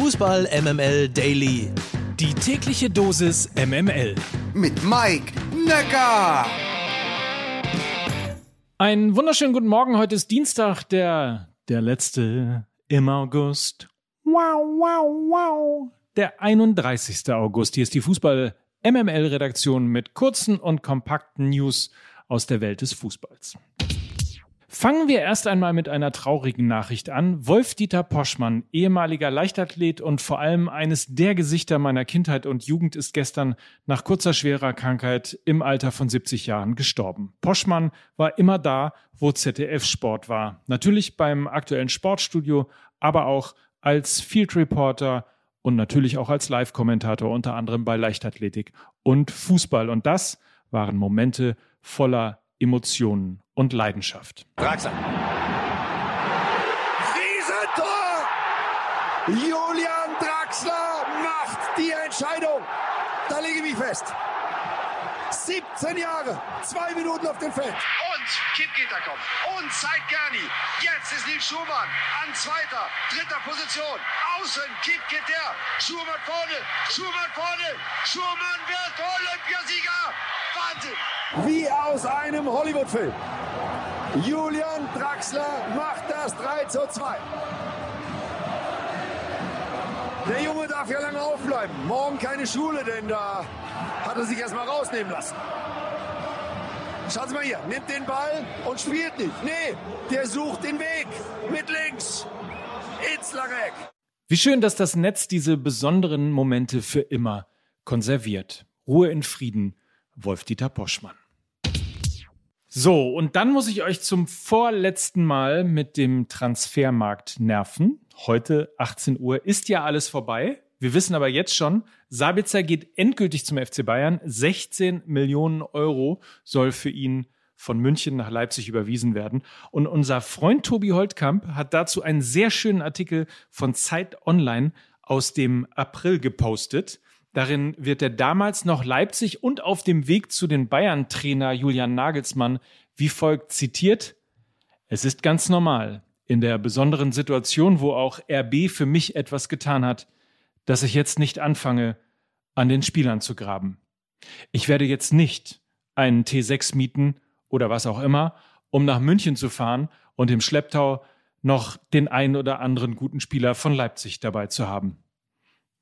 Fußball MML Daily. Die tägliche Dosis MML. Mit Mike Necker. Einen wunderschönen guten Morgen. Heute ist Dienstag, der, der letzte im August. Wow, wow, wow. Der 31. August. Hier ist die Fußball MML Redaktion mit kurzen und kompakten News aus der Welt des Fußballs. Fangen wir erst einmal mit einer traurigen Nachricht an. Wolf-Dieter Poschmann, ehemaliger Leichtathlet und vor allem eines der Gesichter meiner Kindheit und Jugend, ist gestern nach kurzer schwerer Krankheit im Alter von 70 Jahren gestorben. Poschmann war immer da, wo ZDF Sport war. Natürlich beim aktuellen Sportstudio, aber auch als Field Reporter und natürlich auch als Live-Kommentator, unter anderem bei Leichtathletik und Fußball. Und das waren Momente voller Emotionen und Leidenschaft. Draxler. Riesentor! Julian Draxler macht die Entscheidung. Da lege ich mich fest. 17 Jahre, zwei Minuten auf dem Feld. Und Kippgitter kommt. Und zeigt Gerni. Jetzt ist Nils Schumann an zweiter, dritter Position. Außen Kippgitter. Schumann vorne. Schumann vorne. Schumann wird Olympiasieger. Wahnsinn. Wie aus einem Hollywood-Film. Julian Draxler macht das 3 zu 2. Der Junge darf ja lange aufbleiben. Morgen keine Schule, denn da hat er sich erstmal rausnehmen lassen. Schauen Sie mal hier, nimmt den Ball und spielt nicht. Nee, der sucht den Weg mit links ins lange Eck. Wie schön, dass das Netz diese besonderen Momente für immer konserviert. Ruhe in Frieden, Wolf-Dieter Poschmann. So, und dann muss ich euch zum vorletzten Mal mit dem Transfermarkt nerven. Heute 18 Uhr ist ja alles vorbei. Wir wissen aber jetzt schon, Sabitzer geht endgültig zum FC Bayern. 16 Millionen Euro soll für ihn von München nach Leipzig überwiesen werden. Und unser Freund Tobi Holtkamp hat dazu einen sehr schönen Artikel von Zeit Online aus dem April gepostet. Darin wird der damals noch Leipzig und auf dem Weg zu den Bayern-Trainer Julian Nagelsmann wie folgt zitiert. Es ist ganz normal, in der besonderen Situation, wo auch RB für mich etwas getan hat, dass ich jetzt nicht anfange, an den Spielern zu graben. Ich werde jetzt nicht einen T6 mieten oder was auch immer, um nach München zu fahren und im Schlepptau noch den einen oder anderen guten Spieler von Leipzig dabei zu haben.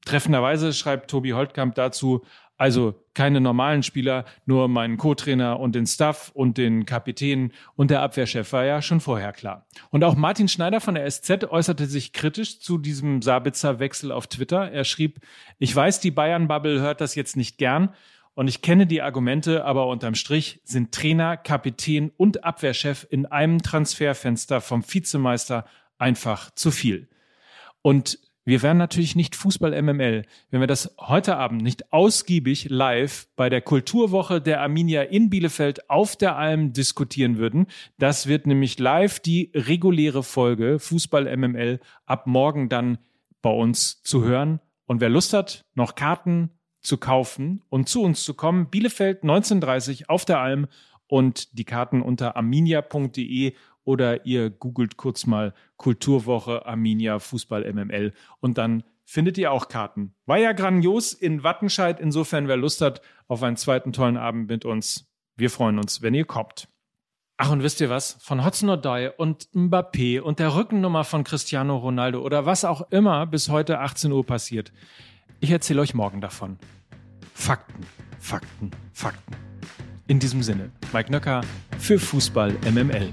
Treffenderweise schreibt Tobi Holtkamp dazu, also keine normalen Spieler, nur meinen Co-Trainer und den Staff und den Kapitän und der Abwehrchef war ja schon vorher klar. Und auch Martin Schneider von der SZ äußerte sich kritisch zu diesem Sabitzer-Wechsel auf Twitter. Er schrieb, ich weiß, die Bayern-Bubble hört das jetzt nicht gern und ich kenne die Argumente, aber unterm Strich sind Trainer, Kapitän und Abwehrchef in einem Transferfenster vom Vizemeister einfach zu viel. Und wir wären natürlich nicht Fußball MML, wenn wir das heute Abend nicht ausgiebig live bei der Kulturwoche der Arminia in Bielefeld auf der Alm diskutieren würden. Das wird nämlich live die reguläre Folge Fußball MML ab morgen dann bei uns zu hören. Und wer Lust hat, noch Karten zu kaufen und zu uns zu kommen, Bielefeld 1930 auf der Alm und die Karten unter arminia.de oder ihr googelt kurz mal Kulturwoche Arminia Fußball MML und dann findet ihr auch Karten. War ja grandios in Wattenscheid. Insofern, wer Lust hat auf einen zweiten tollen Abend mit uns, wir freuen uns, wenn ihr kommt. Ach, und wisst ihr was? Von Hudson O'Doy und Mbappé und der Rückennummer von Cristiano Ronaldo oder was auch immer bis heute 18 Uhr passiert. Ich erzähle euch morgen davon. Fakten, Fakten, Fakten. In diesem Sinne, Mike Nöcker für Fußball MML.